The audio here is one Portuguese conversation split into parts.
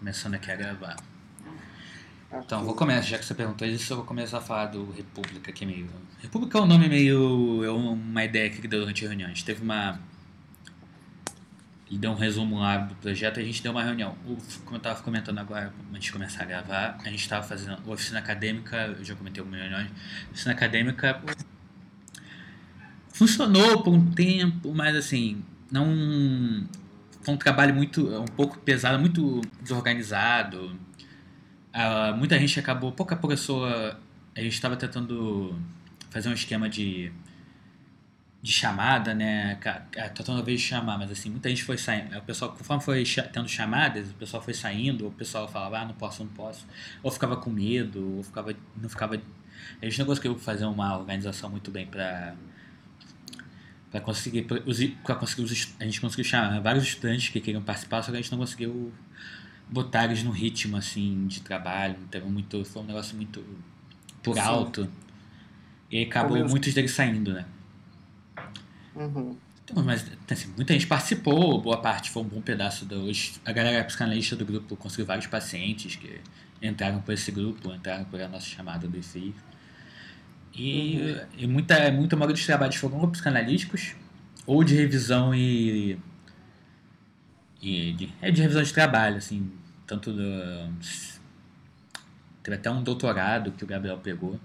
começando aqui a gravar. Então, vou começar, já que você perguntou isso, eu vou começar a falar do República, é meio... República é um nome meio... é uma ideia que deu durante a reunião. A gente teve uma... Ele deu um resumo lá do projeto e a gente deu uma reunião. Como eu estava comentando agora, antes de começar a gravar, a gente estava fazendo oficina acadêmica, eu já comentei algumas reuniões, oficina acadêmica funcionou por um tempo, mas assim, não foi um trabalho muito um pouco pesado, muito desorganizado. Uh, muita gente acabou, pouca pessoa. A gente estava tentando fazer um esquema de, de chamada, né? Tentando vez chamar, mas assim, muita gente foi saindo. O pessoal, conforme foi tendo chamadas, o pessoal foi saindo, o pessoal falava, ah, não posso, não posso. Ou ficava com medo, ou ficava. não ficava. A gente não conseguiu fazer uma organização muito bem para para conseguir, pra conseguir os, a gente conseguiu chamar vários estudantes que queriam participar, só que a gente não conseguiu botar eles no ritmo assim de trabalho, teve muito, foi um negócio muito por Sim. alto. E aí acabou Como muitos deles saindo, né? Uhum. Então, mas assim, muita gente participou, boa parte foi um bom pedaço dos. A galera psicanalista do grupo conseguiu vários pacientes que entraram por esse grupo, entraram por a nossa chamada do IFI. E, uhum. e muita, muita maioria dos trabalhos foram psicanalíticos ou de revisão e. e de, é de revisão de trabalho, assim. Tanto do. Teve até um doutorado que o Gabriel pegou.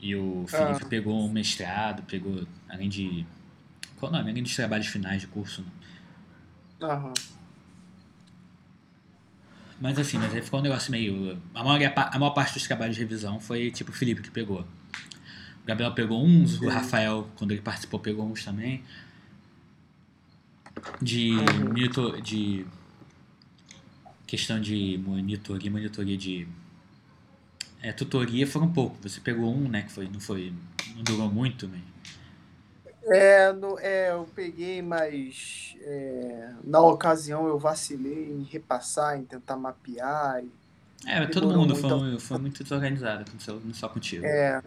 E o Felipe ah. pegou um mestrado, pegou, além de. Qual o nome? Além dos trabalhos finais de curso. Né? Uhum. Mas assim, mas aí ficou um negócio meio. A maior, a maior parte dos trabalhos de revisão foi tipo o Felipe que pegou. Gabriel pegou uns, o Rafael, quando ele participou, pegou uns também. De monitor, de questão de monitoria, monitoria de é, tutoria foram um pouco. Você pegou um, né, que foi, não foi, não durou muito, mas... É, no, é, eu peguei, mas é, na ocasião eu vacilei em repassar, em tentar mapear. E é, todo mundo foi, foi muito desorganizado, não só contigo. É,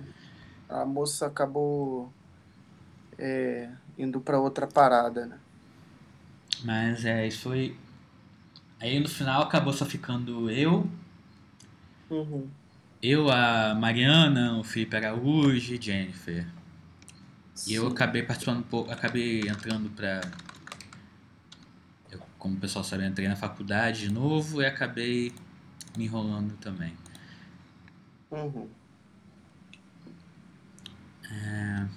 a moça acabou é, indo para outra parada, né? Mas é, isso foi. Aí no final acabou só ficando eu. Uhum. Eu, a Mariana, o Felipe Araújo e Jennifer. Sim. E eu acabei participando um pouco, acabei entrando pra. Eu, como o pessoal sabe, entrei na faculdade de novo e acabei me enrolando também. Uhum. É...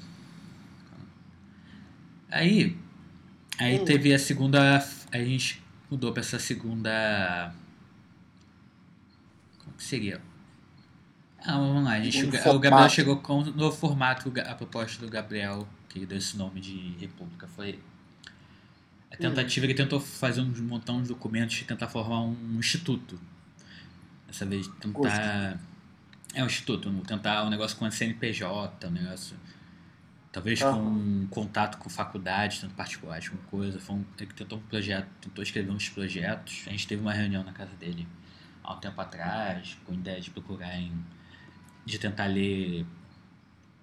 Aí, aí hum. teve a segunda. A gente mudou para essa segunda. Como que seria? Ah, vamos lá. A gente, o, o Gabriel chegou com novo formato. A proposta do Gabriel, que deu esse nome de República, foi a tentativa. Hum. Ele tentou fazer um montão de documentos e tentar formar um instituto. Dessa vez, tentar. É um instituto, tentar um negócio com a CNPJ, um negócio. Talvez com um contato com faculdades, tanto particulares como coisa. Foi um, ele tentou um projeto, tentou escrever uns projetos. A gente teve uma reunião na casa dele há um tempo atrás, com ideia de procurar em. de tentar ler.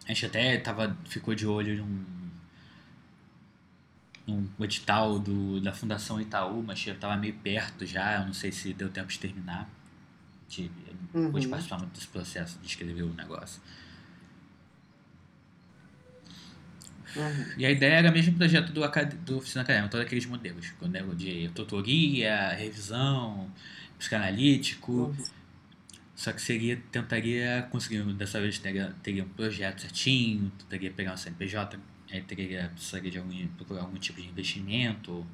A gente até tava, ficou de olho num, num edital do, da Fundação Itaú, mas já estava meio perto já, eu não sei se deu tempo de terminar tive. Eu uhum. pude participar muito desse processo de escrever o negócio. Uhum. E a ideia era o mesmo projeto do, do Oficina Acadêmica, todos aqueles modelos. De tutoria, revisão, psicanalítico. Uhum. Só que seria, tentaria conseguir, dessa vez teria, teria um projeto certinho, teria pegar um CNPJ, aí teria, precisaria de algum, procurar algum tipo de investimento,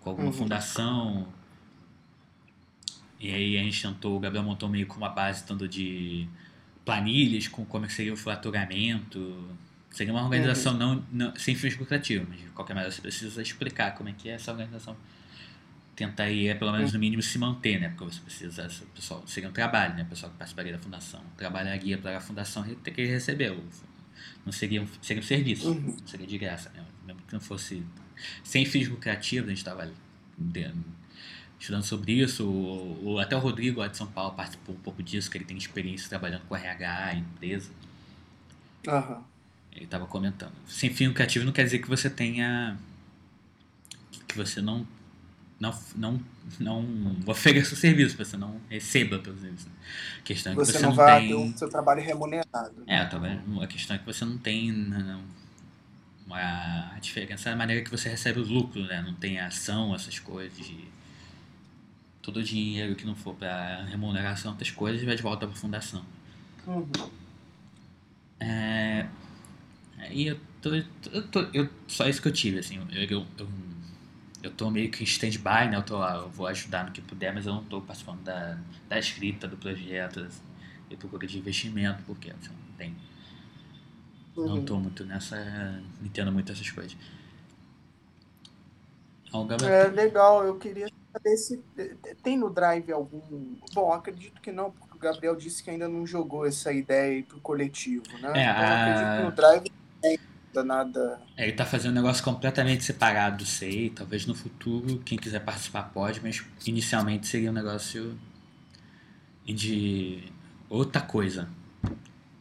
com alguma uhum. fundação, e aí a gente tentou, o Gabriel montou meio com uma base tanto de planilhas, com como seria o faturamento. Seria uma organização uhum. não, não, sem fins lucrativos, mas de qualquer maneira você precisa explicar como é que é essa organização. Tentar aí, pelo menos no mínimo, se manter, né? Porque você precisa, o pessoal, seria um trabalho, né? O pessoal que participaria da fundação trabalharia para a fundação ter que receber. Não seria um, seria um serviço, uhum. não seria de graça, né? Mesmo que não fosse sem fins lucrativos, a gente estava estudando sobre isso. O, o, até o Rodrigo, lá de São Paulo, participou um pouco disso, que ele tem experiência trabalhando com RH, empresa. Uhum. Ele estava comentando. Sem fim lucrativo não quer dizer que você tenha. que você não não, não, não ofereça o serviço, você não receba pelo serviço. A questão é que Você, você, não não vai tem. ter o seu trabalho remunerado. né? É, talvez a questão é que você não tem não, uma, a diferença é a maneira que você recebe o lucro, né? Não tem ação, essas coisas. De, todo o dinheiro que não for para remuneração, outras coisas, vai de volta para a fundação. Uhum. É, aí eu tô, eu tô, eu, só isso que eu tive, assim, eu, eu, eu, eu tô meio que em stand-by, né, eu, tô eu vou ajudar no que puder, mas eu não tô participando da, da escrita do projeto, assim, eu procuro de investimento, porque assim, não tem, não Uhum. tô muito nessa, não entendo muito essas coisas. É legal, eu queria tem no Drive algum. Bom, acredito que não, porque o Gabriel disse que ainda não jogou essa ideia aí pro coletivo, né? É, então, eu acredito a- que no Drive não tem nada. É, ele tá fazendo um negócio completamente separado do SEI. Talvez no futuro, quem quiser participar pode, mas inicialmente seria um negócio de outra coisa.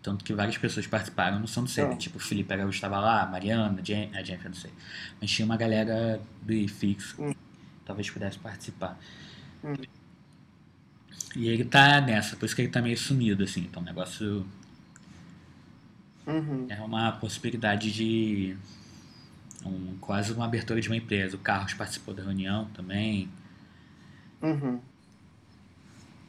Tanto que várias pessoas participaram, não são do SEI. né? Tipo, o Felipe Araújo estava lá, a Mariana, a Jen- a Jennifer, não sei. Mas tinha uma galera do IFIX Hum. Talvez pudesse participar. Hum. E ele tá nessa, por isso que ele tá meio sumido, assim. Então o negócio Uhum. é uma possibilidade de um, quase uma abertura de uma empresa. O Carlos participou da reunião também. Uhum.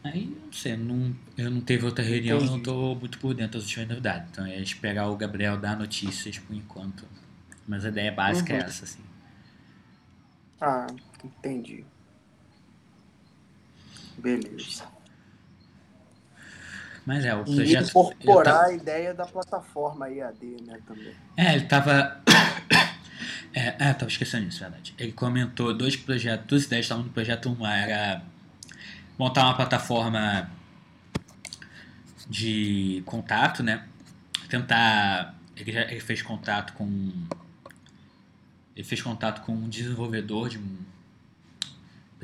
Aí, não sei, não, eu não teve outra reunião, eu não Entendi. tô muito por dentro das últimas novidades. Então é esperar o Gabriel dar notícias por enquanto. Mas a ideia básica é Uhum. essa, assim. Ah, entendi. Beleza. Mas é, o projeto. incorporar tava- a ideia da plataforma EAD, né, também. É, ele tava. É, ah, tava esquecendo disso, verdade. Ele comentou dois projetos, duas ideias estavam no projeto 1. Era montar uma plataforma de contato, né? Tentar. Ele, já, ele fez contato com. Ele fez contato com um desenvolvedor de, um-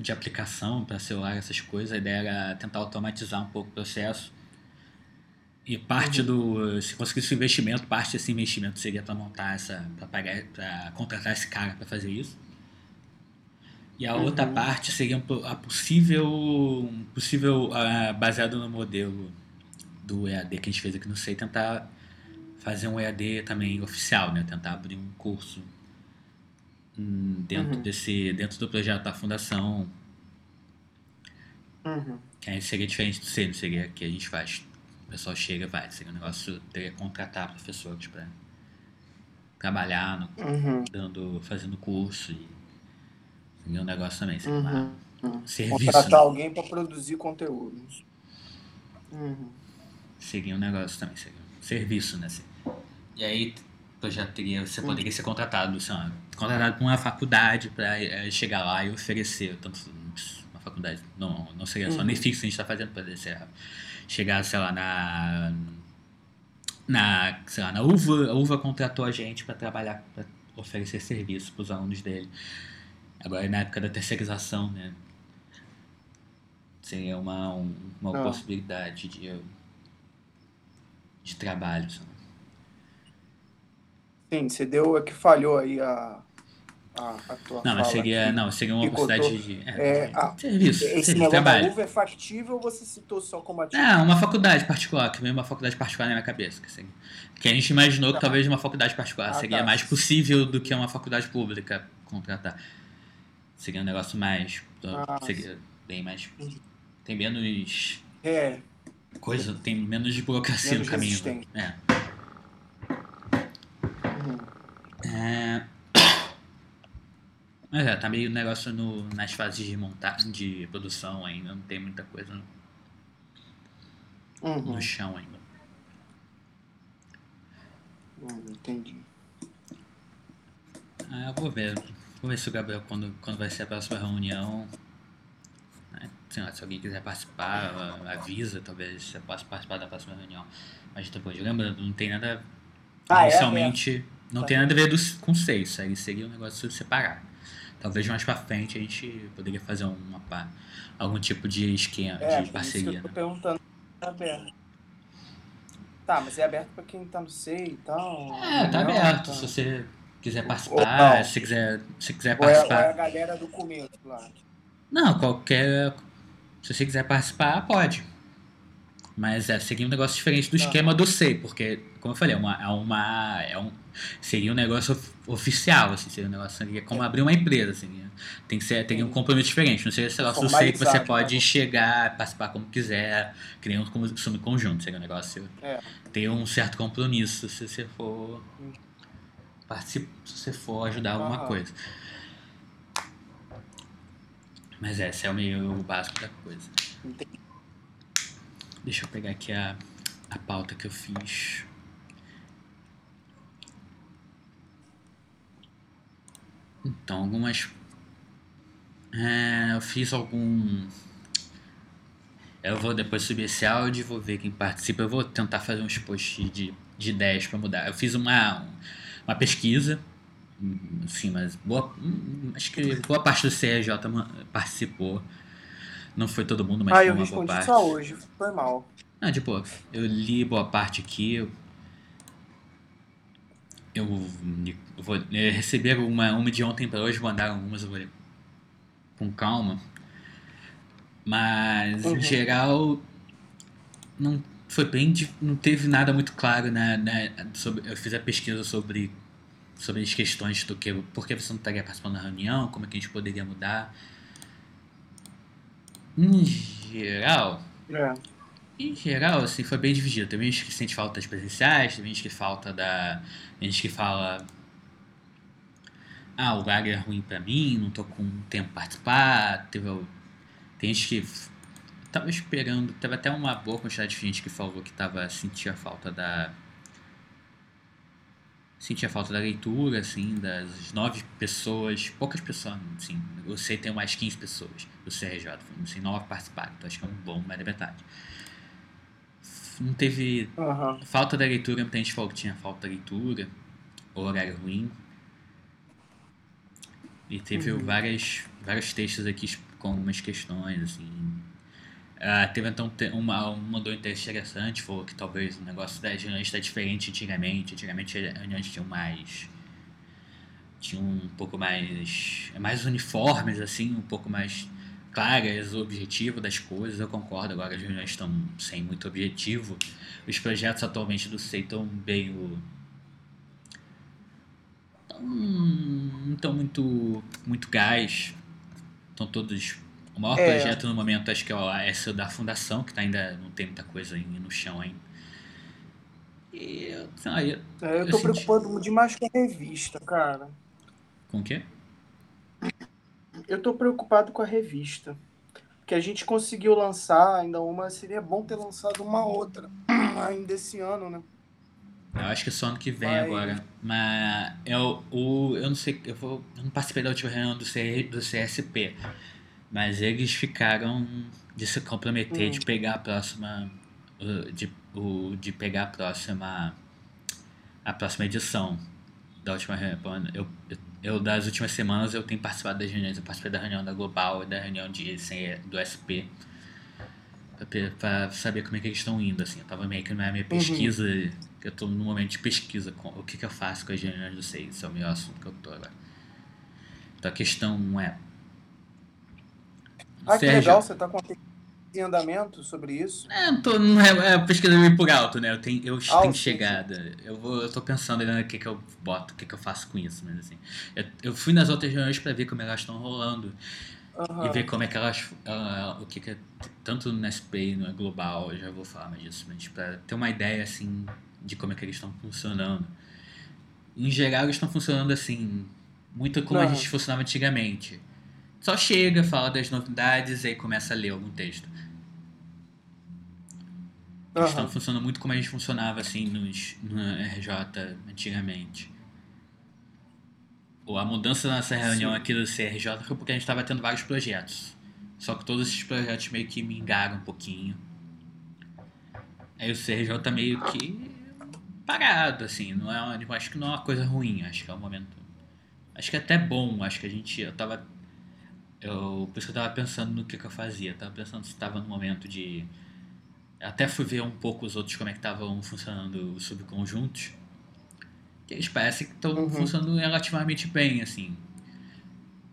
de aplicação para celular, essas coisas. A ideia era tentar automatizar um pouco o processo. E parte do. Se conseguisse o investimento, parte desse investimento seria para montar essa. para contratar esse cara para fazer isso. E a outra Uhum. parte seria a possível. um possível ah, baseado no modelo do EAD que a gente fez aqui no SEI, tentar fazer um EAD também oficial, né? Tentar abrir um curso dentro Uhum. desse. dentro do projeto da fundação. Uhum. Que aí seria diferente do não seria que a gente faz. O pessoal chega e vai. Seria um negócio. Teria que contratar professores para trabalhar no, Uhum. dando, fazendo curso e seria um negócio também, seria uma- Uhum. Uhum. serviço, Contratar né? alguém para produzir conteúdos. Uhum. seria um negócio também, seria um serviço, né? assim. E aí o projeto teria, você poderia ser contratado, sei lá, contratado por uma faculdade para chegar lá e oferecer, tanto uma faculdade, não, não seria só Uhum. nem fixo a gente está fazendo, poderia ser chegar, sei lá, na na, sei lá, na UVA, a UVA contratou a gente para trabalhar, para oferecer serviço para os alunos dele. Agora, na época da terceirização, né? Seria uma, um- uma Ah. possibilidade de, de trabalho. sabe? Sim, você deu a que falhou aí a, a, a tua Não, mas fala seria, não, seria uma oportunidade de. É, É, ah, serviço, Esse serviço, negócio trabalho. da é factível ou você citou só como ativo? Não, uma faculdade particular, que veio uma faculdade particular na minha cabeça. Que, seria- que a gente imaginou que Tá. talvez uma faculdade particular Ah, seria tá. mais possível do que uma faculdade pública contratar. Seria um negócio mais. Ah, seria bem mais. Tem menos É, coisa, tem menos de burocracia Menos no caminho. resistência. É. uhum. É... Mas é, tá meio negócio no, nas fases de montagem, de produção ainda, não tem muita coisa no, Uhum. no chão ainda. Hum, entendi. Ah, eu vou ver. Vou ver se o Gabriel, quando, quando vai ser a próxima reunião. né, sei lá, se alguém quiser participar, avisa, talvez você possa participar da próxima reunião. Mas depois, lembrando, não tem nada. Ah, é inicialmente, não Tá tem nada a ver dos, com seis, aí seria um negócio separado. Talvez mais pra frente a gente poderia fazer uma, algum tipo de esquema, É, de por isso que parceria. eu tô né? perguntando. É aberto. Tá, mas é aberto pra quem tá no SEI e tal? É, tá Não, aberto. tá. Se você quiser participar, não. se quiser, se quiser Ou é, ou é a participar. galera do começo lá? Não, qualquer. Se você quiser participar, pode. Mas é, seria um negócio diferente do esquema do SEI, porque, como eu falei, é uma, é uma, é um, seria um negócio oficial, assim, seria um negócio seria como abrir uma empresa, assim, tem que ser, teria um compromisso diferente, não seria do SEI que você pode né? chegar, participar como quiser, criar um consumo conjunto, seria um negócio, é. ter um certo compromisso se você for participar, se você for ajudar alguma ah. coisa. Mas é, esse é o meio básico da coisa. Entendi. Deixa eu pegar aqui a, a pauta que eu fiz. Então, algumas. É, eu fiz algum. Eu vou depois subir esse áudio, vou ver quem participa. Eu vou tentar fazer uns posts de, de ideias para mudar. Eu fiz uma, uma pesquisa, sim, mas boa, acho que boa parte do CRJ participou. Não foi todo mundo, mas ah, foi uma boa parte. Ah, eu respondi só hoje, foi mal. Ah, tipo, eu li boa parte aqui. Eu, vou eu recebi uma, uma de ontem para hoje, mandaram algumas, eu vou ler com calma. Mas, uhum. em geral, não foi bem. Não teve nada muito claro, né, né, sobre, eu fiz a pesquisa sobre sobre as questões do que por que você não estaria participando da reunião, como é que a gente poderia mudar. Em geral, é. em geral, assim, foi bem dividido. Tem gente que sente falta das presenciais, tem gente que falta da. Gente que fala. Ah, o lugar é ruim pra mim, não tô com tempo pra participar. Teve, tem gente que tava esperando. Teve até uma boa quantidade de gente que falou que tava sentia falta da sentia falta da leitura, assim, das nove pessoas, poucas pessoas, assim, eu sei tem mais 15 pessoas do CRJ, assim, nove participaram, então acho que é um bom, mais da metade. Não teve uhum. falta da leitura, muita gente falou que tinha falta da leitura, horário ruim. E teve uhum. várias, vários textos aqui com algumas questões, assim, Uh, teve então uma, uma do interessante, falou que talvez o negócio da reuniões está diferente antigamente. Antigamente as reuniões tinham mais. tinham um pouco mais. mais uniformes, assim, um pouco mais claras o objetivo das coisas. Eu concordo, agora as reuniões estão sem muito objetivo. Os projetos atualmente do SEI estão meio. não estão muito, muito gás. Estão todos o maior é. projeto no momento acho que é esse da fundação, que tá ainda não tem muita coisa no chão ainda. E, ah, eu, é, eu tô eu preocupado senti... demais com a revista, cara. Com o quê? Eu tô preocupado com a revista. Que a gente conseguiu lançar ainda uma, seria bom ter lançado uma outra ainda esse ano, né? Eu acho que é só ano que vem Vai. agora. Mas eu, o, eu não sei, eu, vou, eu não participei da última reunião do, C, do CSP. Mas eles ficaram de se comprometer hum. de pegar a próxima. De, de pegar a próxima. A próxima edição da última reunião. Eu, eu, das últimas semanas eu tenho participado das reuniões. Eu participei da reunião da Global e da reunião de, do SP para saber como é que eles estão indo, assim. Eu tava meio que na minha uhum. pesquisa, uhum. eu tô no momento de pesquisa, com, o que, que eu faço com as reuniões do SEI, esse é o melhor assunto que eu tô agora. Então a questão é, ah, que legal, você está com em andamento sobre isso? É, eu tô, não é, é pesquisa meio por alto, né? Eu tenho, eu ah, tenho chegada. Eu, vou, eu tô pensando ainda no que, que eu boto, o que, que eu faço com isso, mas assim. Eu, eu fui nas outras reuniões para ver como elas estão rolando. Uhum. E ver como é que elas. Uh, o que, que é. Tanto no SP e no global, eu já vou falar mais disso, mas para ter uma ideia assim de como é que eles estão funcionando. Em geral, eles estão funcionando assim, muito como a gente funcionava antigamente só chega, fala das novidades e aí começa a ler algum texto. Uhum. Estão funcionando muito como a gente funcionava assim nos, no RJ antigamente. A mudança nessa reunião Sim. aqui do CRJ foi porque a gente estava tendo vários projetos. Só que todos esses projetos meio que mingaram um pouquinho. Aí o CRJ tá meio que parado, assim. Não é, eu acho que não é uma coisa ruim. Acho que é um momento. Acho que é até bom. Acho que a gente. Eu tava eu, por isso que eu tava pensando no que, que eu fazia. Eu tava pensando se estava no momento de. Até fui ver um pouco os outros como é que estavam funcionando os subconjuntos. Que eles parecem que estão uhum. funcionando relativamente bem, assim.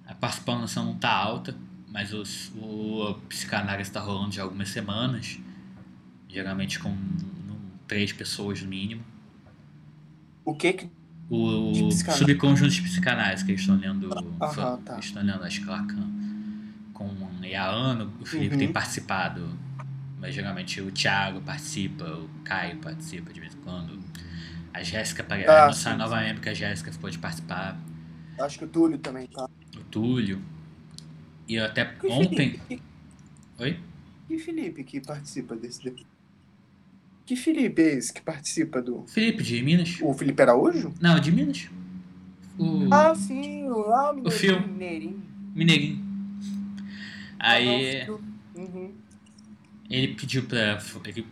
A participação não tá alta, mas os, o psicanálise está rolando já algumas semanas, geralmente com no, três pessoas no mínimo. O que que O subconjunto de psicanálise que eles estão lendo, Aham, tá. estão lendo acho que Lacan com e a Ana, o Felipe Uhum. tem participado, mas geralmente o Thiago participa, o Caio participa de vez em quando. A Jéssica, Ah, a nossa sim, nova membro que a Jéssica pôde participar, acho que o Túlio também tá. o Túlio. E eu até Que ontem. Felipe, Oi? que Felipe que participa desse de- Que Felipe é esse que participa do Felipe de Minas? o Felipe Araújo? Não, de Minas. O Ah, sim, o ah, o Fio. Mineirinho. Mineirinho. Mineirinho. Aí. Ah, não, o. Uhum. Ele pediu pra. Ele,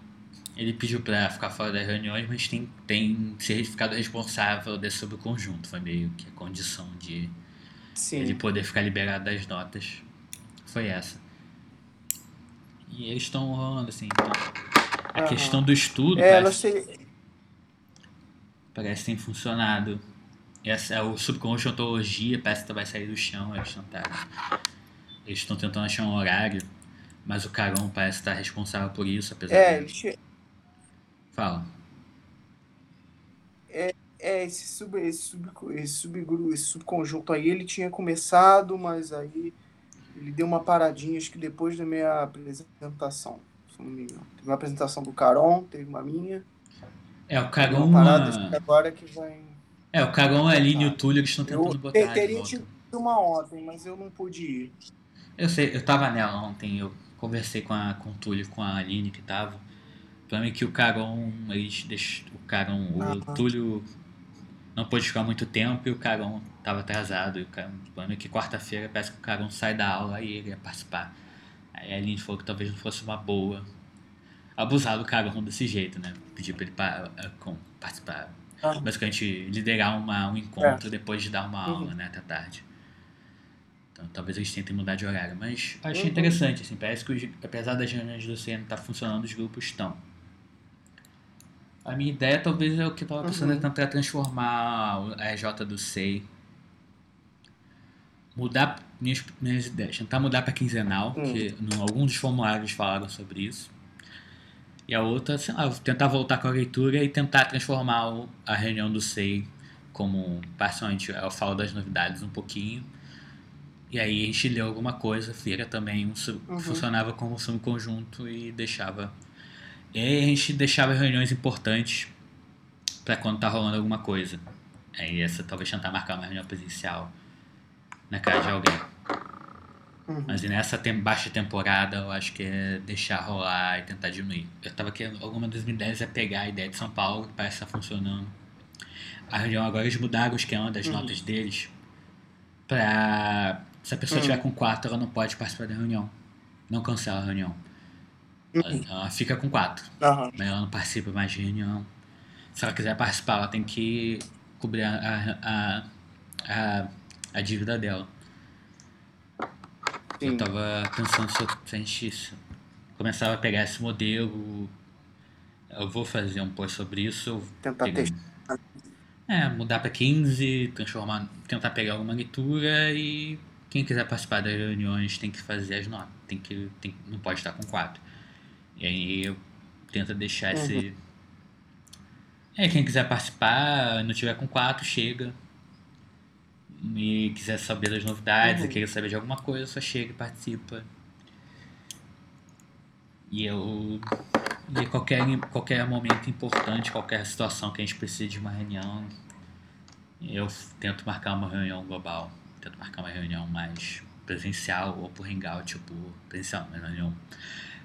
ele pediu pra ficar fora das reuniões, mas tem, tem ser ficado responsável desse subconjunto. Foi meio que a condição de Sim. ele poder ficar liberado das notas. Foi essa. E eles estão rolando, assim. Então, a Aham. questão do estudo É, parece, sei. parece que tem funcionado. Essa, é o subconjuntologia parece que vai sair do chão. Eles estão tentando achar um horário. Mas o Carão parece estar responsável por isso, apesar É, de. ele che- Fala. é esse, sub, esse, sub, esse, subgru- esse subconjunto aí, ele tinha começado, mas aí ele deu uma paradinha, acho que depois da minha apresentação, se eu não me engano. Teve uma apresentação do Caron, teve uma minha. É, o Carão. uma parada, agora que vai. É, o Carão, a Aline e o Túlio que estão tentando Eu botar de teria tido uma ontem, mas eu não pude ir. Eu sei, eu tava nela ontem, eu conversei com, a, com o Túlio, com a Aline que tava. O problema é que o Carão, eles deix- o Carão, o Ah. Túlio não pôde ficar muito tempo e o Carão tava atrasado. E o, o problema é que quarta-feira parece que o Carão sai da aula e ele ia participar. Aí a Aline falou que talvez não fosse uma boa abusar do Carão desse jeito, né? Pedir pra ele pa- com- participar. Ah. Basicamente, liderar uma, um encontro depois de dar uma Uhum. aula, né? Até tarde. Então, talvez eles tentem mudar de horário. Mas achei Uhum. interessante, assim. Parece que, os- apesar das reuniões do CN estar funcionando, os grupos estão. A minha ideia, talvez, é o que eu tava pensando, Uhum. é tentar transformar a RJ do SEI. Mudar minhas, minhas ideias. Tentar mudar para quinzenal, Hum. que alguns dos formulários falaram sobre isso. E a outra, sei lá, tentar voltar com a leitura e tentar transformar a reunião do SEI como, parcialmente, eu falo das novidades um pouquinho. E aí a gente leu alguma coisa, Feira também um Uhum. funcionava como subconjunto e deixava. E aí a gente deixava reuniões importantes para quando tá rolando alguma coisa. Aí essa talvez tentar marcar uma reunião presencial na casa de alguém. Uhum. Mas nessa tem, baixa temporada, eu acho que é deixar rolar e tentar diminuir. Eu tava querendo, alguma das minhas ideias é pegar a ideia de São Paulo, que parece estar funcionando. A reunião agora eles mudaram o esquema das Uhum. notas deles pra. Se a pessoa Uhum. tiver com 4, ela não pode participar da reunião. Não cancela a reunião. Ela, Uhum. ela fica com 4, Aham. mas ela não participa mais de reunião. Se ela quiser participar, ela tem que cobrir a, a, a, a dívida dela. Eu Sim. tava pensando eu, se a gente se- começava a pegar esse modelo. Eu vou fazer um post sobre isso. Tentar pegar- testar. É, mudar pra 15, transformar, tentar pegar alguma leitura e quem quiser participar das reuniões tem que fazer as notas. Tem que, tem, não pode estar com 4. E aí eu tento deixar Uhum. esse. É, quem quiser participar, não tiver com 4, chega. E quiser saber das novidades, Uhum. e querer saber de alguma coisa, só chega e participa. E eu. E qualquer, qualquer momento importante, qualquer situação que a gente precise de uma reunião, eu tento marcar uma reunião global. Tento marcar uma reunião mais presencial ou por hangout ou por presencial, mas uma reunião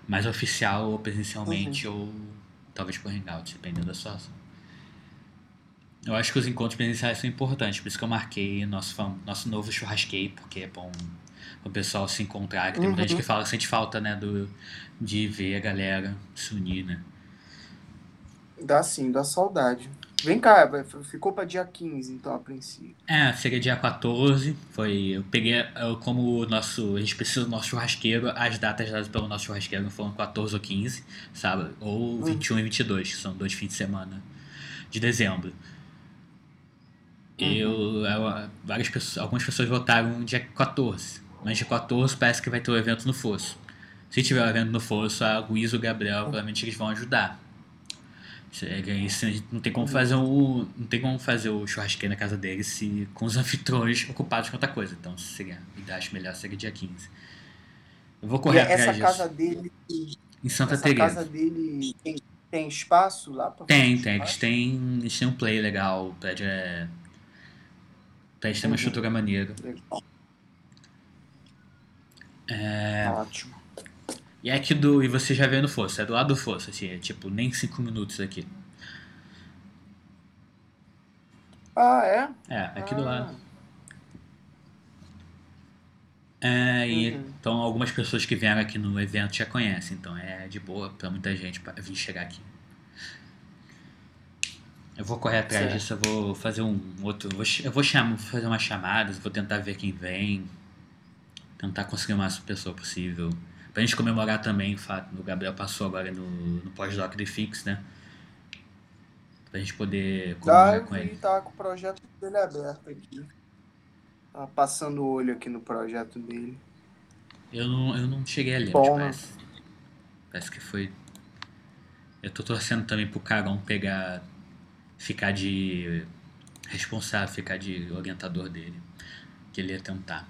mais oficial ou presencialmente ou talvez por hangout, dependendo da situação. Eu acho que os encontros presenciais são importantes, por isso que eu marquei nosso, nosso novo churrasquei, porque é bom o pessoal se encontrar, que tem muita Uhum. gente que fala que sente falta, né, do, de ver a galera se unir, né. Dá sim, dá saudade. Vem cá, ficou pra dia 15, então, a princípio. É, seria dia 14, foi, eu peguei, eu, como o nosso, a gente precisa do nosso churrasqueiro, as datas dadas pelo nosso churrasqueiro foram 14 ou 15, sabe, ou 21 e 22, que são dois fins de semana de dezembro. Eu, eu- várias pessoas, algumas pessoas votaram dia 14, Mas dia 14 parece que vai ter o evento no Fosso. Se tiver o evento no Fosso, a Luiz e o Gabriel provavelmente eles vão ajudar. Isso, não tem como fazer o. Não tem como fazer o churrasqueiro na casa deles se, com os anfitriões ocupados com outra coisa. Então seria, acho melhor seria dia 15. Eu vou correr e atrás essa disso. casa dele. Em Santa essa Teresa. casa dele tem, tem espaço lá pra Tem, tem. Eles têm, eles têm um play legal. O prédio é. O prédio tem uma Uhum. estrutura maneira. É, Ótimo. E é aqui do. E você já vê no Fosso, é do lado do Fosso, assim, é tipo, nem 5 minutos aqui. Ah, é? É, aqui do Ah. lado. É, e, Uhum. então algumas pessoas que vieram aqui no evento já conhecem, então é de boa pra muita gente pra vir chegar aqui. Eu vou correr atrás Certo. disso, eu vou fazer um outro. Eu vou, ch- eu vou chamar, fazer umas chamadas, vou tentar ver quem vem. Tentar conseguir o máximo pessoa possível. Pra gente comemorar também o fato o Gabriel passou agora no, no pós-doc de Fix, né? Pra gente poder comemorar eu com ele. tá com o projeto dele aberto aqui. Tava passando o olho aqui no projeto dele. Eu não, eu não cheguei a ler, Bom, mas né? parece, parece que foi. Eu tô torcendo também pro Carol pegar. ficar de. responsável, ficar de orientador dele. Que ele ia tentar.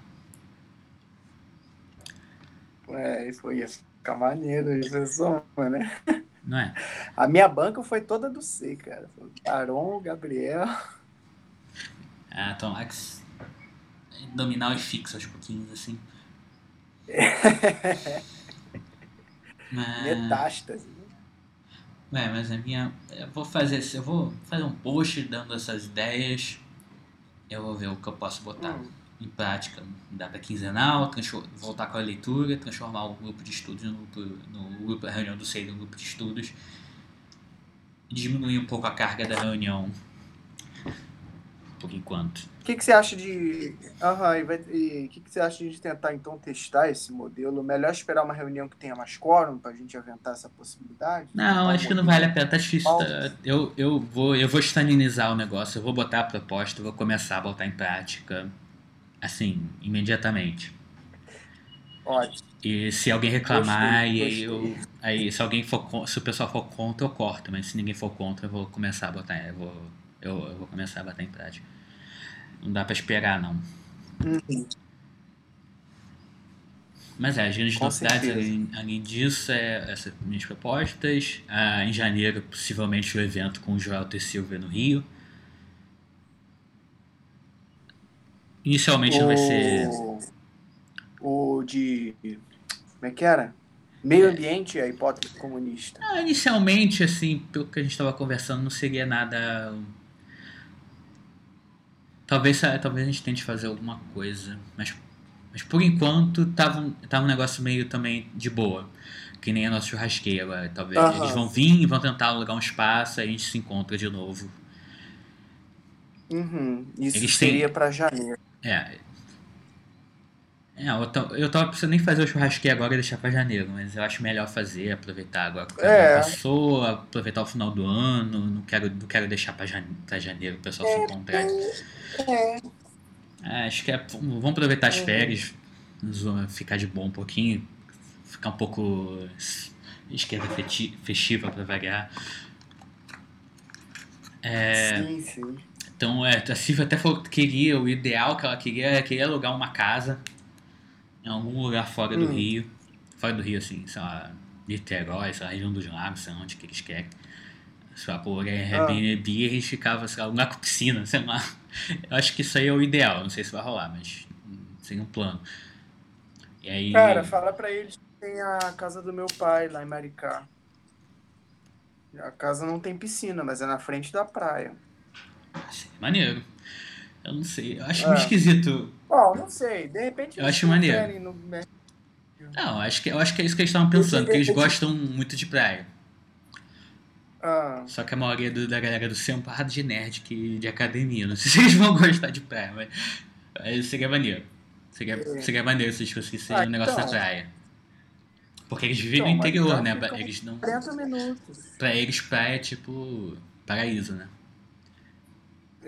É, isso ia ficar maneiro, isso é só, né? Não é? A minha banca foi toda do C, cara. O Gabriel. Ah, então, Ax. Dominar e fixo aos pouquinhos, assim. Mas, Metástase. é, mas a minha. Eu vou fazer. Eu vou fazer um post dando essas ideias. Eu vou ver o que eu posso botar. Hum. Em prática, data quinzenal, voltar com a leitura, transformar o grupo de estudos no grupo, no grupo, a reunião do SEI no grupo de estudos, diminuir um pouco a carga da reunião, por enquanto. O que, que você acha de. E e o que, que você acha de tentar então testar esse modelo? Melhor esperar uma reunião que tenha mais quórum pra gente aventar essa possibilidade? Não, Tentar acho um que não vale a pena, tá difícil. tá? Eu, eu, vou, eu vou estalinizar o negócio, eu vou botar a proposta, eu vou começar a botar em prática, assim, imediatamente. Ótimo. E se alguém reclamar, Gostei, e aí eu. gostei. Aí se alguém for se o pessoal for contra, eu corto, mas se ninguém for contra, eu vou começar a botar. Eu vou, eu, eu vou começar a botar em prática. Não dá pra esperar não. Uhum. Mas é, as grandes Com novidades além, além disso é essas minhas propostas. Ah, em janeiro, possivelmente o evento com o Joel T. Silva no Rio. Inicialmente não vai ser. O de. Como é que era? Meio ambiente, a hipótese comunista. Ah, inicialmente, assim, pelo que a gente estava conversando, não seria nada. Talvez, talvez a gente tente fazer alguma coisa, mas, mas por enquanto tava, um- tava um negócio meio também de boa. Que nem a nossa churrasqueira agora. Talvez Aham. eles vão vir e vão tentar alugar um espaço, aí a gente se encontra de novo. Uhum. Isso Eles têm- seria pra janeiro. É. É, eu, tô, eu tava pensando em fazer o churrasqueiro agora e deixar pra janeiro, mas eu acho melhor fazer, aproveitar agora que É. passou, aproveitar o final do ano, não quero, não quero deixar pra jane- pra janeiro o pessoal se encontrar. É. É, acho que é, vamos aproveitar as Uhum. férias, zo- ficar de bom um pouquinho, ficar um pouco es- esquerda festiva pra variar. É, Sim, sim. Então, é, a Silvia até falou que queria, o ideal que ela queria era queria alugar uma casa em algum lugar fora do Hum. Rio. Fora do Rio, assim, sei lá, Niterói, sei lá, região dos lagos, sei lá onde que eles querem. Sei lá, por Airbnb e eles ficavam, sei lá, com piscina, sei lá. Eu acho que isso aí é o ideal, não sei se vai rolar, mas seria um plano. E aí. Cara, fala pra eles que tem a casa do meu pai lá em Maricá. A casa não tem piscina, mas é na frente da praia. Seria maneiro. Eu não sei, eu acho É. meio esquisito. Bom, não sei. De repente Eu acho maneiro. no- Não, acho que, eu acho que é isso que eles estavam pensando, porque eles gostam muito de praia. Ah, Só que a maioria do- da galera do céu é um parado de nerd que, de academia. Não sei se eles vão gostar de praia, mas, mas seria maneiro. Seria, É. seria maneiro se eles conseguissem Ah, um negócio então. da praia. Porque eles vivem Então, no interior, já né? Eles não, 40 minutos. pra eles praia é tipo paraíso, né?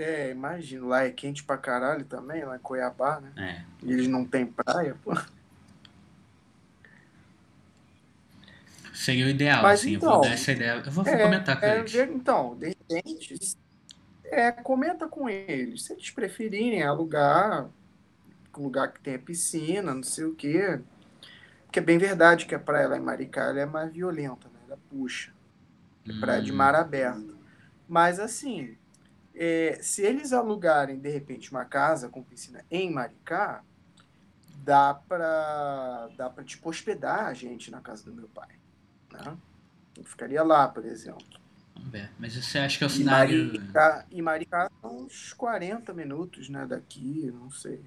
É, imagino. Lá é quente pra caralho também, lá em Cuiabá, né? É. E eles não têm praia, pô. Seria o ideal, Mas assim. eu então, vou dar essa ideia. Eu vou, É, comentar com é, eles. então, de repente, é, comenta com eles. Se eles preferirem alugar um lugar que tenha piscina, não sei o quê. Porque é bem verdade que a praia lá em Maricá é mais violenta, né? Ela puxa. É praia de Hum, mar aberto. Mas assim, é, se eles alugarem de repente uma casa com piscina em Maricá, dá pra, dá pra tipo hospedar a gente na casa do meu pai. Né? Eu ficaria lá, por exemplo. Vamos ver. Mas você acha que é o cenário. Maricá, e Maricá são uns 40 minutos, né, daqui, não sei.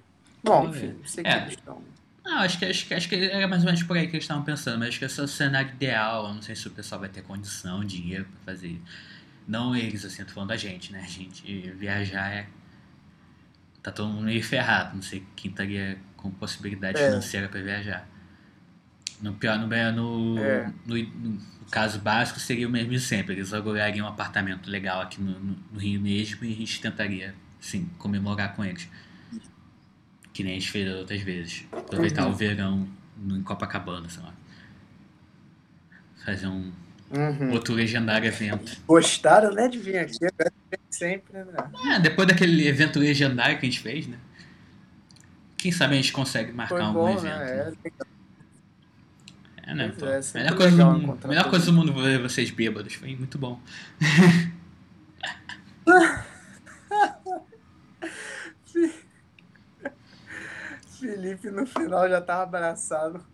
Bom, enfim, não sei que É. eles estão. Não, acho que, acho, que, acho que era mais ou menos por aí que eles estavam pensando, mas acho que esse é o cenário ideal. Eu não sei se o pessoal vai ter condição, dinheiro pra fazer. Não eles, assim, eu tô falando da gente, né? A gente viajar é. Tá todo mundo meio ferrado. Não sei quem estaria com possibilidade É. financeira pra viajar. No pior, no, no, É. no, no caso básico, seria o mesmo de sempre. Eles alugariam um apartamento legal aqui no, no, no Rio mesmo e a gente tentaria, sim, comemorar com eles. Que nem a gente fez outras vezes. Aproveitar Uhum. o verão no, em Copacabana, sei lá. Fazer um Uhum. outro legendário evento. Gostaram, né, de vir aqui? Sempre, né? É, depois daquele evento legendário que a gente fez, né? Quem sabe a gente consegue marcar Foi um bom, evento. né? né? É. É, né, pô? é, melhor coisa, do, encontrar melhor coisa do mundo ver vocês bêbados. Foi muito bom. Felipe no final já tava abraçado.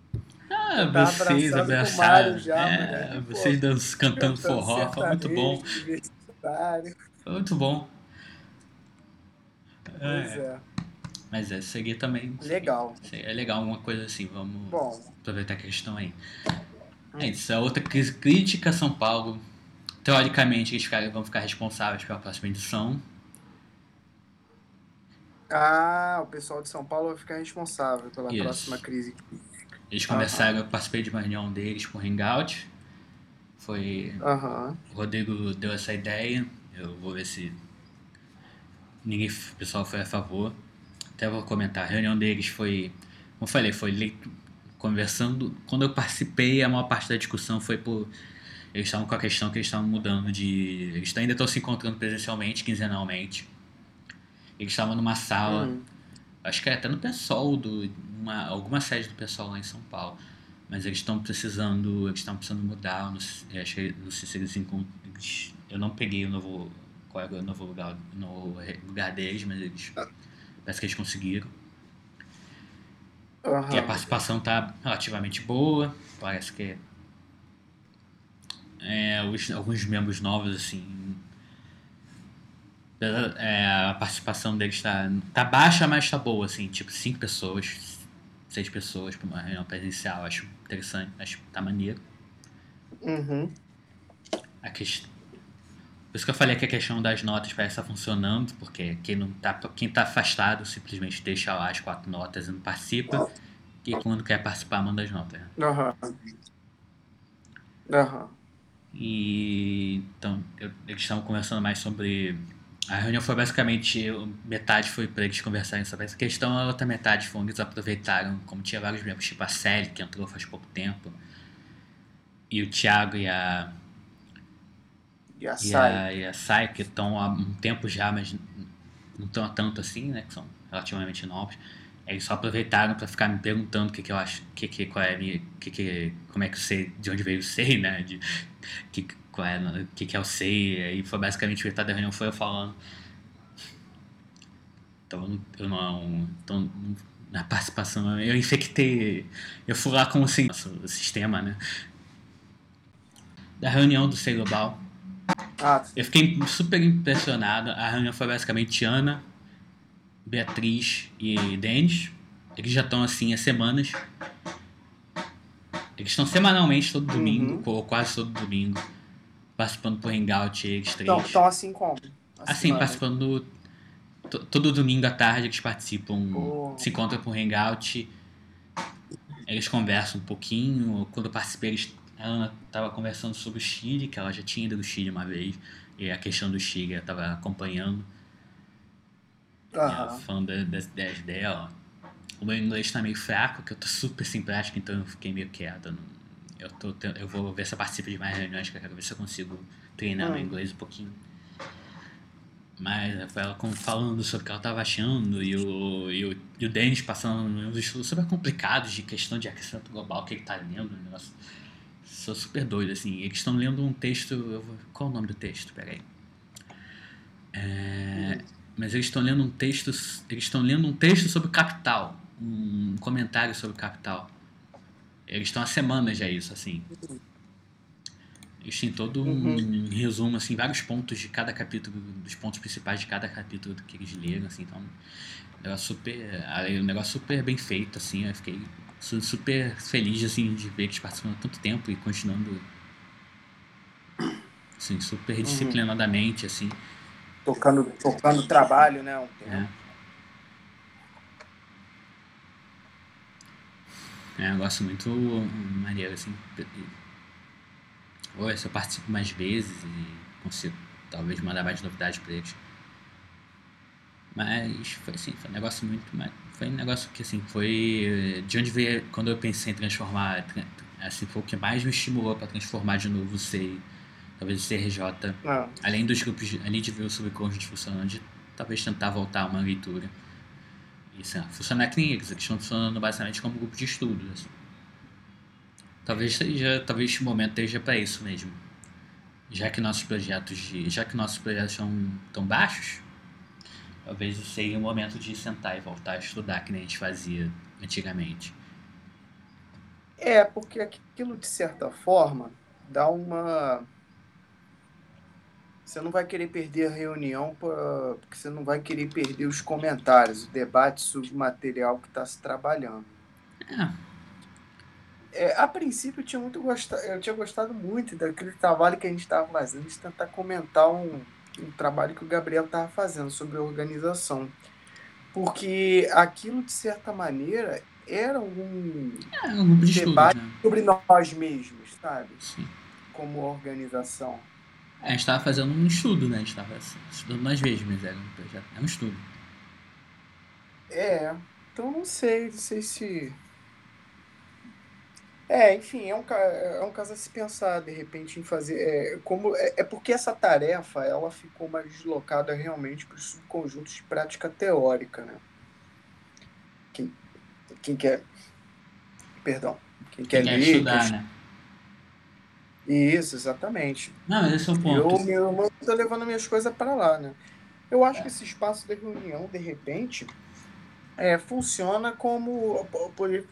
Ah, tava vocês. Mário já, é, pô. vocês dançando, cantando forró. Foi muito bom. Foi muito bom. Pois É, é. mas é, seria também. Legal. É legal uma coisa assim, vamos Bom, aproveitar a questão aí. É isso, a outra crítica a São Paulo. Teoricamente, eles ficarem- vão ficar responsáveis pela próxima edição. ah, o pessoal de São Paulo vai ficar responsável pela Isso. próxima crise. Eles Aham. começaram, eu participei de uma reunião deles por Hangout. Foi. Aham. O Rodrigo deu essa ideia. Eu vou ver se. Ninguém, o pessoal foi a favor. Até vou comentar. A reunião deles foi. Como eu falei, foi conversando. Quando eu participei, a maior parte da discussão foi por. Eles estavam com a questão que eles estavam mudando de. Eles ainda estão se encontrando presencialmente, quinzenalmente. Eles estavam numa sala. Hum. Acho que é até no PSOL, do, uma, alguma sede do PSOL lá em São Paulo. Mas eles estão precisando, eles estão precisando mudar, eu não sei, acho que- não sei se eles encontram. eles- eu não peguei o novo, qual é o novo lugar, no lugar deles, mas eles, parece que eles conseguiram. Aham. E a participação tá relativamente boa, parece que é, os- alguns membros novos, assim. É, a participação deles tá, tá baixa, mas tá boa, assim, tipo, cinco pessoas, seis pessoas para uma reunião presencial, acho interessante, acho que tá maneiro. Uhum. A questão. Por isso que eu falei que a questão das notas parece estar funcionando, porque quem, não tá, quem tá afastado simplesmente deixa lá as quatro notas e não participa. E quando quer participar, manda as notas. né? Aham. Aham. E então eu- eles estavam conversando mais sobre. A reunião foi basicamente. Metade foi para eles conversarem sobre essa questão, a outra metade foi onde eles aproveitaram, como tinha vários membros, tipo a Sally, que entrou faz pouco tempo, e o Thiago e a. E a E sai. a, e a Sai, que estão há um tempo já, mas não estão há tanto assim, né? Que são relativamente novos. Eles só aproveitaram para ficar me perguntando o que, que eu acho, que, que, qual é minha, que, que, como é que eu sei, de onde veio o sei, né? De, que, qual é, o que, que é o sei. E foi basicamente metade da reunião foi eu falando. Então eu não. Então, na participação, eu infectei. Eu fui lá com assim, o sistema, né? Da reunião do Sei Global. Ah, Eu fiquei super impressionado. A reunião foi basicamente Ana, Beatriz e Denis. Eles já estão assim há semanas. Eles estão semanalmente todo domingo, Uhum. ou quase todo domingo, participando por Hangout, eles três. então, então assim como? assim, vai. participando to- todo domingo à tarde, eles participam, Pô. se encontram por Hangout. Eles conversam um pouquinho. Quando eu participei, eles, a Ana estava conversando sobre o Chile, que ela já tinha ido do Chile uma vez. E a questão do Chile ela estava acompanhando. Uhum. Fã das ideias dela. O meu inglês tá meio fraco, que eu tô super sem prática, então eu fiquei meio quieto. Eu, tô, eu vou ver se eu participo de mais reuniões, que eu quero ver se eu consigo treinar uhum. meu inglês um pouquinho. Mas foi ela falando sobre o que ela estava achando e o, e o, e o Denis passando uns estudos super complicados de questão de aquecimento global que ele está lendo. Negócio. Sou super doido, assim. Eles estão lendo um texto. Vou, qual é o nome do texto? Peraí. É, mas eles estão lendo um texto. Eles estão lendo um texto sobre capital. Um comentário sobre capital. Eles estão há semanas já isso, assim. Eles têm todo um uhum. resumo, assim, vários pontos de cada capítulo, dos pontos principais de cada capítulo que eles leram, assim, então, um negócio super, um negócio super bem feito, assim, eu fiquei super feliz, assim, de ver que eles participam há tanto tempo e continuando, assim, super uhum. disciplinadamente, assim. Tocando, tocando trabalho, né, um. É. É um negócio muito maneiro, assim ou se eu participo mais vezes e consigo talvez mandar mais novidades para eles. Mas foi assim, foi um negócio muito. Foi um negócio que assim, foi. De onde veio. Quando eu pensei em transformar. Assim, foi o que mais me estimulou para transformar de novo o CEI, talvez o CRJ. Ah. Além dos grupos. Além de ver o subconjunto funcionando, de talvez tentar voltar a uma leitura. Assim, funcionar que nem eles, estão funcionando basicamente como grupo de estudos. Assim. Talvez seja, talvez o momento esteja para isso mesmo. Já que nossos projetos, de, já que nossos projetos são tão baixos, talvez seja o momento de sentar e voltar a estudar que nem a gente fazia antigamente. É, porque aquilo de certa forma dá uma você não vai querer perder a reunião pra... porque você não vai querer perder os comentários, o debate sobre o material que está se trabalhando. É. É, a princípio eu tinha muito gostado, eu tinha gostado muito daquele trabalho que a gente estava fazendo, de tentar comentar um, um trabalho que o Gabriel estava fazendo sobre organização. Porque aquilo, de certa maneira, era um, é, um debate estudo, né? sobre nós mesmos, sabe? Sim. Como organização. A gente estava fazendo um estudo, né? A gente estava estudando nós mesmos, era um projeto, é um estudo. É, então não sei, não sei se é, enfim, é um, é um caso a se pensar, de repente, em fazer. É, como, é, é porque essa tarefa ela ficou mais deslocada realmente para os subconjuntos de prática teórica, né? Quem, quem quer. Perdão. Quem, quer, quer ler. Estudar, quer... né? Isso, exatamente. Não, mas esse é o ponto. Eu, meu irmão tá levando minhas coisas para lá, né? Eu acho que esse espaço de reunião, de repente é, funciona como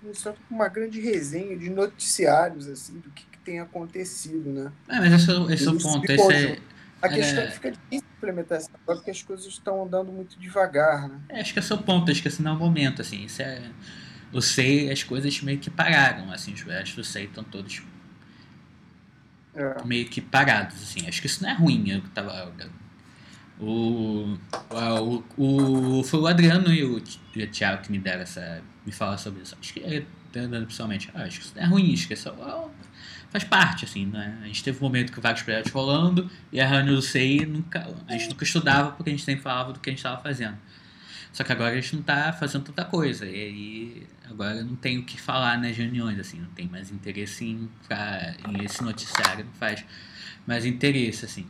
funciona como uma grande resenha de noticiários assim do que, que tem acontecido, né? É, mas esse, é esse é o ponto. Esse é, a questão é que fica difícil implementar essa agora porque as coisas estão andando muito devagar, né? É, acho que esse é o ponto, acho que esse não é o momento, assim, isso é... Eu sei, as coisas meio que pararam, assim, os restos SEI estão todos é. meio que parados, assim, acho que isso não é ruim, eu tava o, o, o, foi o Adriano e o, e o Thiago que me deram essa. me falaram sobre isso. Acho que é dando pessoalmente. Ah, acho que isso não é ruim, acho que isso é faz parte, assim, né? A gente teve um momento com vários projetos rolando e a reunião do CI nunca. A gente nunca estudava porque a gente sempre falava do que a gente estava fazendo. Só que agora a gente não está fazendo tanta coisa. E aí agora não tem o que falar nas reuniões, assim, não tem mais interesse em, pra, em esse noticiário, não faz mais interesse, assim.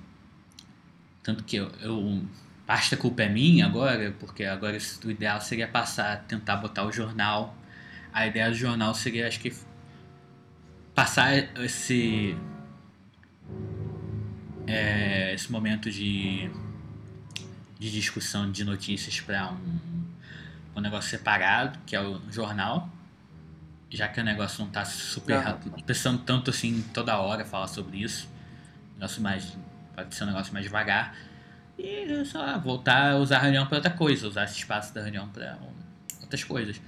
Tanto que eu, eu parte da culpa é minha agora, porque agora o ideal seria passar, tentar botar o jornal. A ideia do jornal seria, acho que, passar esse. É, esse momento de, de discussão de notícias para um, um negócio separado, que é o jornal, já que o negócio não está super uhum. pensando tanto assim toda hora falar sobre isso. Negócio mais pode ser um negócio mais devagar. E sei lá, voltar a usar a reunião para outra coisa, usar esse espaço da reunião para outras coisas.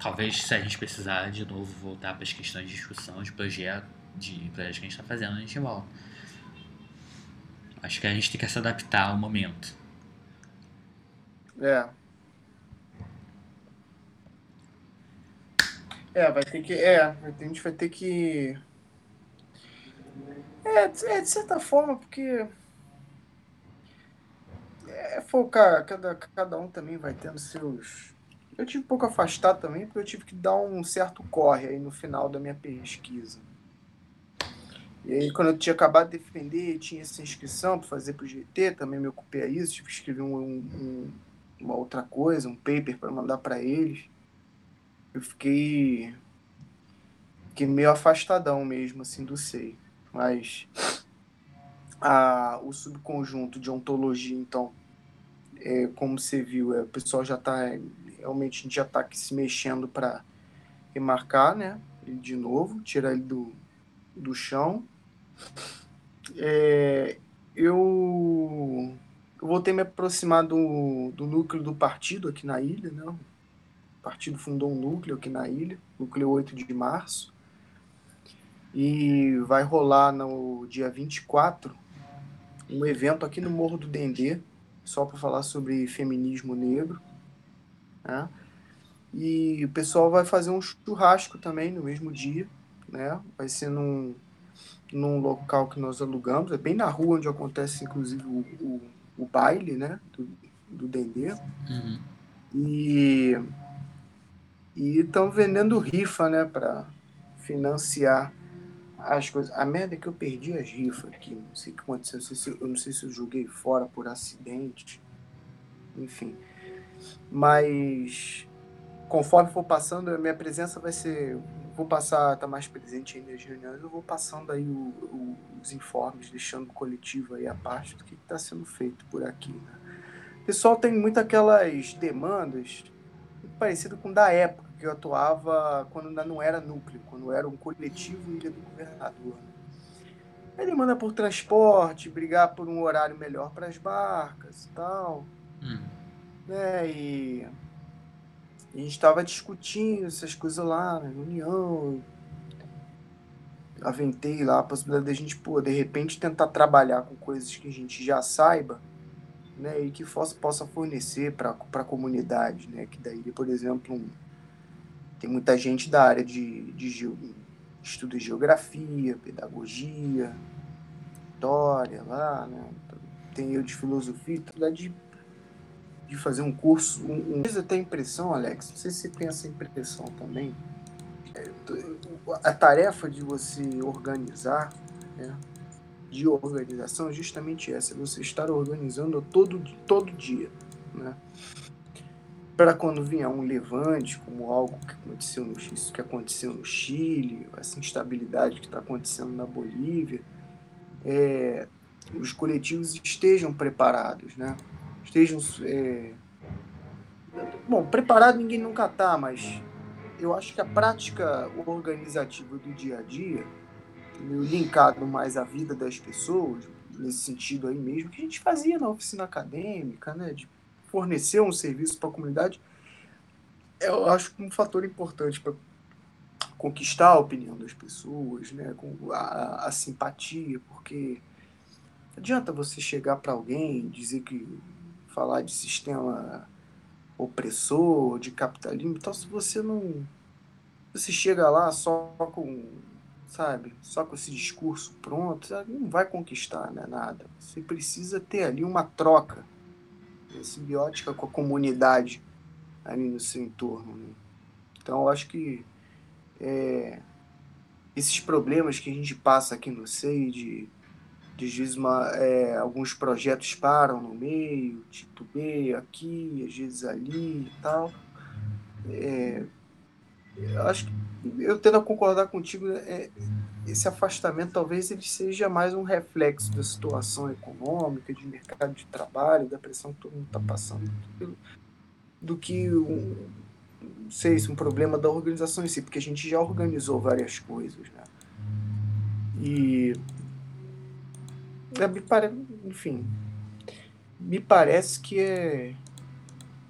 Talvez se a gente precisar de novo voltar para as questões de discussão de projeto, de projetos que a gente está fazendo, a gente volta. Acho que a gente tem que se adaptar ao momento. É. É, vai ter que. É, a gente vai ter que é, é, de certa forma, porque. É, é focar, cada, cada um também vai tendo seus. Eu tive um pouco afastado também, porque eu tive que dar um certo corre aí no final da minha pesquisa. E aí, quando eu tinha acabado de defender, tinha essa inscrição para fazer para o GT, também me ocupei a isso, tive que escrever um, um, uma outra coisa, um paper para mandar para eles. Eu fiquei, fiquei meio afastadão mesmo, assim, do SEI. Mas a, o subconjunto de ontologia, então, é, como você viu, é, o pessoal já está, realmente, a gente já está se mexendo para remarcar, né, de novo, tirar ele do, do chão. É, eu, eu voltei a me aproximar do, do núcleo do partido aqui na ilha, né? O partido fundou um núcleo aqui na ilha, núcleo 8 de março. E vai rolar no dia 24 um evento aqui no Morro do Dendê, só para falar sobre feminismo negro. Né? E o pessoal vai fazer um churrasco também no mesmo dia, né? Vai ser num, num local que nós alugamos, é bem na rua onde acontece inclusive o, o, o baile, né? Do, do Dendê. Uhum. E estão vendendo rifa, né, para financiar as coisas. A merda é que eu perdi as rifas aqui. Não sei o que aconteceu. Não se, eu não sei se eu joguei fora por acidente. Enfim. Mas conforme for passando, a minha presença vai ser. Vou passar, tá mais presente aí nas reuniões, eu vou passando aí o, o, os informes, deixando o coletivo aí a parte do que está sendo feito por aqui. Né? O pessoal tem muito aquelas demandas parecido com da época que eu atuava quando ainda não era núcleo, quando era um coletivo Ilha do Governador. Ele manda por transporte, brigar por um horário melhor para as barcas e tal. Hum. Né? E a gente estava discutindo essas coisas lá na reunião. Aventei lá a possibilidade da gente, pô, de repente tentar trabalhar com coisas que a gente já saiba né, e que possa, possa fornecer para a comunidade, né, que daí, por exemplo, um, tem muita gente da área de, de, de estudo de geografia, pedagogia, história lá, né, tem eu de filosofia, de, de fazer um curso, um, um... Às vezes impressão, Alex, não sei se você tem essa impressão também, é, a tarefa de você organizar, né, de organização é justamente essa, você estar organizando todo, todo dia, né? Para quando vier um levante, como algo que aconteceu no isso que aconteceu no Chile, essa instabilidade que está acontecendo na Bolívia, é, os coletivos estejam preparados, né? Estejam é, bom, preparado ninguém nunca está, mas eu acho que a prática organizativa do dia a dia meio linkado mais à vida das pessoas, nesse sentido aí mesmo, que a gente fazia na oficina acadêmica, né, de fornecer um serviço para a comunidade, eu acho um fator importante para conquistar a opinião das pessoas, né, com a, a simpatia, porque não adianta você chegar para alguém dizer que falar de sistema opressor, de capitalismo, então se você não você chega lá só com sabe? Só com esse discurso pronto, não vai conquistar né, nada. Você precisa ter ali uma troca né, simbiótica com a comunidade ali no seu entorno. Né? Então, eu acho que é, esses problemas que a gente passa aqui no SEI, de, às vezes uma, é, alguns projetos param no meio, titubeia aqui, às vezes ali e tal. É, acho que eu tendo a concordar contigo, né, é, esse afastamento talvez ele seja mais um reflexo da situação econômica, de mercado de trabalho, da pressão que todo mundo está passando, do que um, não sei se um problema da organização em si, porque a gente já organizou várias coisas, né? E me pare... enfim, me parece que é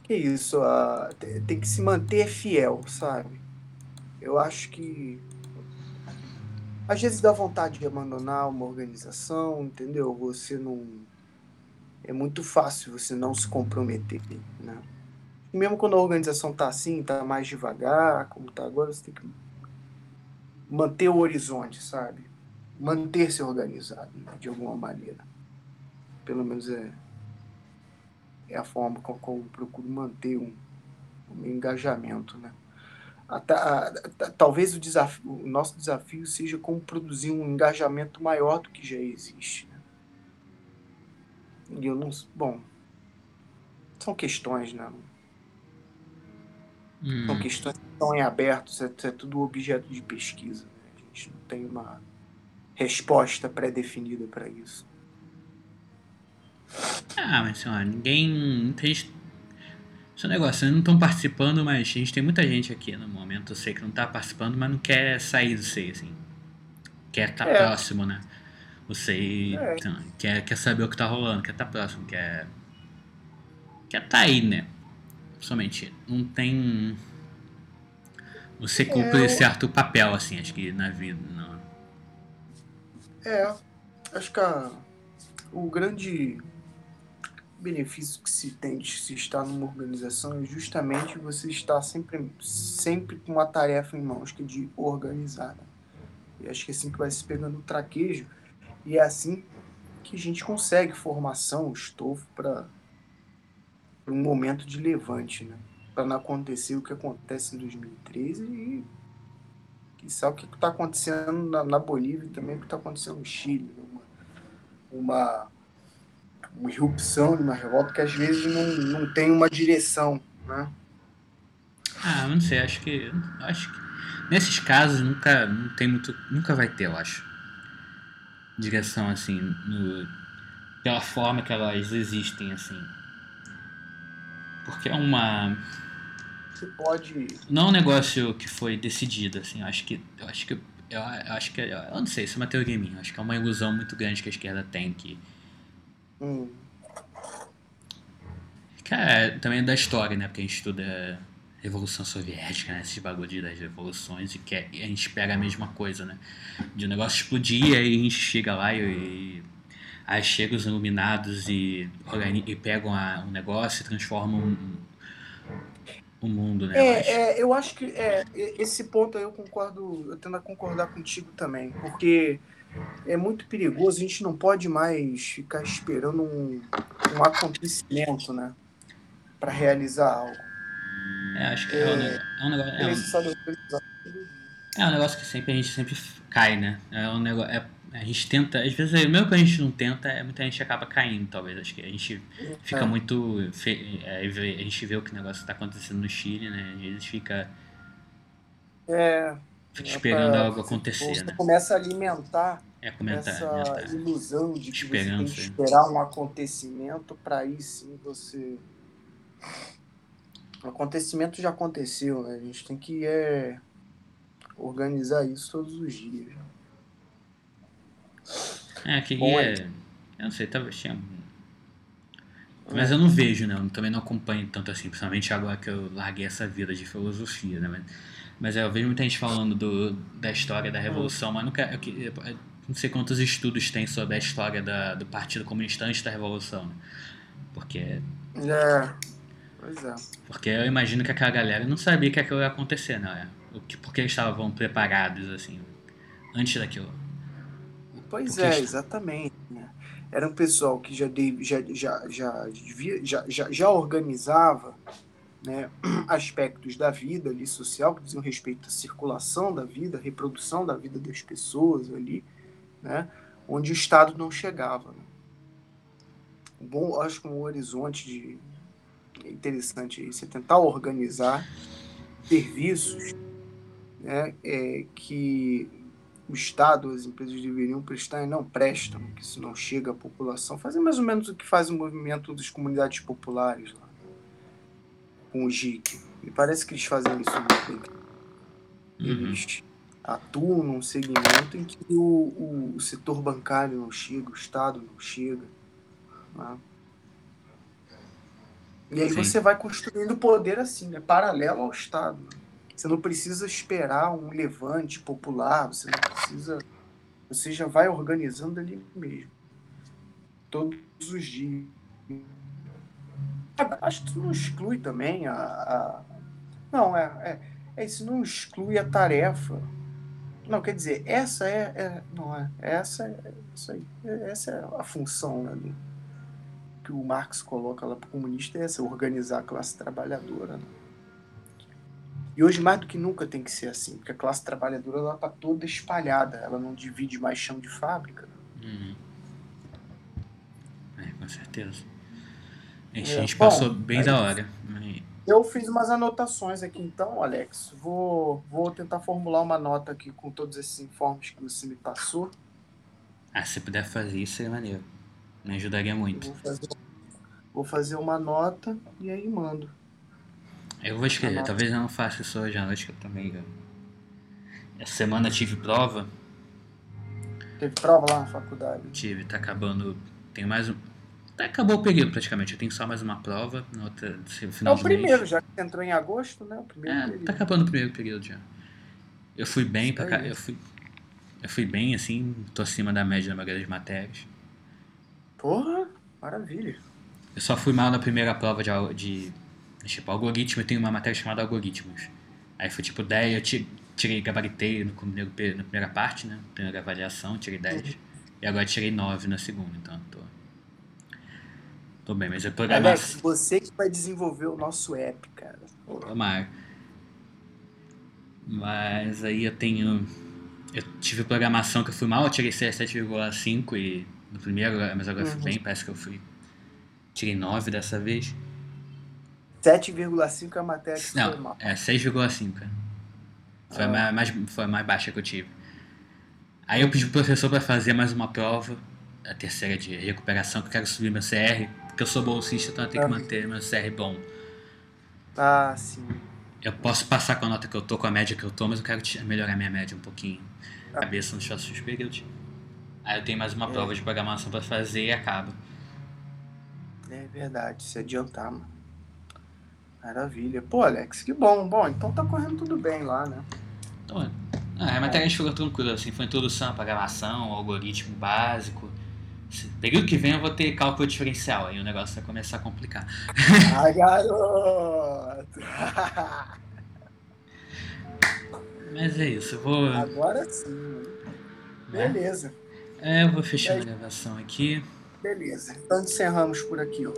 que é isso, a... tem que se manter fiel, sabe? Eu acho que às vezes dá vontade de abandonar uma organização, entendeu? Você não é muito fácil você não se comprometer, né? mesmo quando a organização tá assim, tá mais devagar, como tá agora, você tem que manter o horizonte, sabe? Manter-se organizado, né? de alguma maneira. Pelo menos é é a forma com a qual eu procuro manter um, um engajamento, né? talvez o, desafio, o nosso desafio seja como produzir um engajamento maior do que já existe. Né? E eu não. Bom, são questões, né? Hum. São questões que estão em aberto, é, é tudo objeto de pesquisa. Né? A gente não tem uma resposta pré-definida para isso. Ah, mas ó, ninguém. Muita gente. Esse negócio, eles não estão participando, mas a gente tem muita gente aqui no momento. Eu sei que não está participando, mas não quer sair do SEI, assim. Quer estar tá é. próximo, né? SEI é. então, quer, quer saber o que está rolando, quer estar tá próximo, quer. Quer estar tá aí, né? Somente. Não tem. Você cumpre é, certo papel, assim, acho que na vida. É. Acho que a, o grande benefício que se tem de se estar numa organização é justamente você estar sempre, sempre com uma tarefa em mãos, que é de organizar. Né? E acho que é assim que vai se pegando o traquejo, e é assim que a gente consegue formação, estofo para um momento de levante, né? para não acontecer o que acontece em 2013 e que sabe o que está acontecendo na, na Bolívia também o que está acontecendo no Chile. Uma, uma uma irrupção de uma revolta que às vezes não, não tem uma direção, né? Ah, não sei, acho que acho que nesses casos nunca não tem muito, nunca vai ter, eu acho. Direção assim, no, pela forma que elas existem assim. Porque é uma você pode não é um negócio que foi decidido assim, eu acho que eu acho que eu, acho que eu não sei, isso é uma teoria minha, acho que é uma ilusão muito grande que a esquerda tem que Hum. é também é da história, né? Porque a gente estuda Revolução Soviética, né? Esses bagulho das revoluções e, quer, e a gente pega a mesma coisa, né? De um negócio explodir e aí a gente chega lá e, e aí chegam os iluminados e, e pegam a, um negócio e transformam um, o mundo, né? É, eu acho. É, eu acho que é, esse ponto eu concordo, eu tendo a concordar contigo também, porque é muito perigoso, a gente não pode mais ficar esperando um, um acontecimento, né? Para realizar algo. É, acho que é, é, um, é um negócio. É um, é um negócio que sempre a gente sempre cai, né? É um negócio. É, a gente tenta, às vezes, mesmo que a gente não tenta, é, muita gente acaba caindo, talvez. Acho que a gente fica é. muito. É, a gente vê o que negócio está acontecendo no Chile, né? Às vezes fica. É. Fica esperando pra, algo acontecer, você né? começa a alimentar é, comentar, essa ilusão de que você tem que esperar um acontecimento para aí sim você. O acontecimento já aconteceu, né? A gente tem que é, organizar isso todos os dias. É, que Bom, é, eu não sei, talvez tinha. Mas eu não vejo, né? Eu também não acompanho tanto assim, principalmente agora que eu larguei essa vida de filosofia, né? Mas mas é, eu vejo muita gente falando do, da história da Revolução, mas nunca, eu, eu, não sei quantos estudos tem sobre a história da, do Partido Comunista antes da Revolução. Né? Porque. É. Pois é. Porque eu imagino que aquela galera não sabia que aquilo ia acontecer, né? O que, porque eles estavam preparados, assim, antes daquilo. Pois porque é, exatamente. Né? Era um pessoal que já, deve, já, já, já, já, já, já organizava né, aspectos da vida ali social que diziam respeito à circulação da vida, à reprodução da vida das pessoas ali, né, onde o Estado não chegava. Né. Bom, acho que um horizonte de, interessante aí, você tentar organizar serviços né, é, que o Estado, as empresas deveriam prestar e não prestam, que isso não chega à população. Fazer mais ou menos o que faz o movimento das comunidades populares lá com o GIC. Me parece que eles fazem isso muito bem. Uhum. Eles atuam num segmento em que o, o, setor bancário não chega, o Estado não chega. Né? E aí Sim. você vai construindo poder assim, né? paralelo ao Estado. Você não precisa esperar um levante popular, você não precisa. Você já vai organizando ali mesmo. Todos os dias. Acho que isso não exclui também a. a... Não, é, é, é, Isso não exclui a tarefa. Não, quer dizer, essa é. é não é. Essa é isso aí. Essa é a função né, que o Marx coloca lá para o comunista é essa, organizar a classe trabalhadora. Né? E hoje mais do que nunca tem que ser assim, porque a classe trabalhadora está toda espalhada, ela não divide mais chão de fábrica. Né? Uhum. É, com certeza. A gente, é, a gente bom, passou bem da hora. Eu fiz umas anotações aqui então, Alex. Vou, vou tentar formular uma nota aqui com todos esses informes que você me passou. Ah, se puder fazer isso, seria maneiro. Me ajudaria muito. Vou fazer, vou fazer, uma nota e aí mando. Eu vou escrever, talvez eu não faça isso hoje à noite, que eu também. Essa semana tive prova. Teve prova lá na faculdade? Tive, tá acabando. Tenho mais um. Tá, acabou o período praticamente. Eu tenho só mais uma prova no outra, final É o primeiro, mês. já que entrou em agosto, né? O primeiro é, período. tá acabando o primeiro período já. Eu fui bem pra cá. Eu fui, eu fui bem, assim, tô acima da média na maioria das matérias. Porra, maravilha. Eu só fui mal na primeira prova de, de tipo, algoritmo, eu tenho uma matéria chamada algoritmos. Aí foi tipo 10, eu tirei, gabaritei no primeiro, na primeira parte, né? Primeira avaliação, tirei 10. Uhum. E agora tirei 9 na segunda, então tô Tô bem, mas é programação. Alex, você que vai desenvolver o nosso app, cara. Tomara. Mas aí eu tenho. Eu tive programação que eu fui mal, eu tirei 7,5 e no primeiro, mas agora uhum. fui bem, parece que eu fui. Tirei 9 dessa vez. 7,5 é a matéria que Não, foi mal. É 6,5. Foi, ah. mais, foi a mais baixa que eu tive. Aí eu pedi pro professor para fazer mais uma prova, a terceira de recuperação, que eu quero subir meu CR porque eu sou bolsista, então eu tenho que manter meu CR bom. Ah, sim. Eu posso passar com a nota que eu tô, com a média que eu tô, mas eu quero melhorar minha média um pouquinho. Ah. Cabeça nos próximos períodos. Aí eu tenho mais uma é. prova de programação pra fazer e acaba. É verdade, se adiantar, mano. Maravilha. Pô, Alex, que bom. Bom, então tá correndo tudo bem lá, né? Então, ah, a matéria a gente ficou tranquilo, assim, foi introdução, programação, algoritmo básico, Período que vem eu vou ter cálculo diferencial, aí o negócio vai começar a complicar. Ai, garoto! Mas é isso, eu vou. Agora sim. Né? Beleza. É, eu vou fechar a gravação aqui. Beleza. Então encerramos por aqui, ó.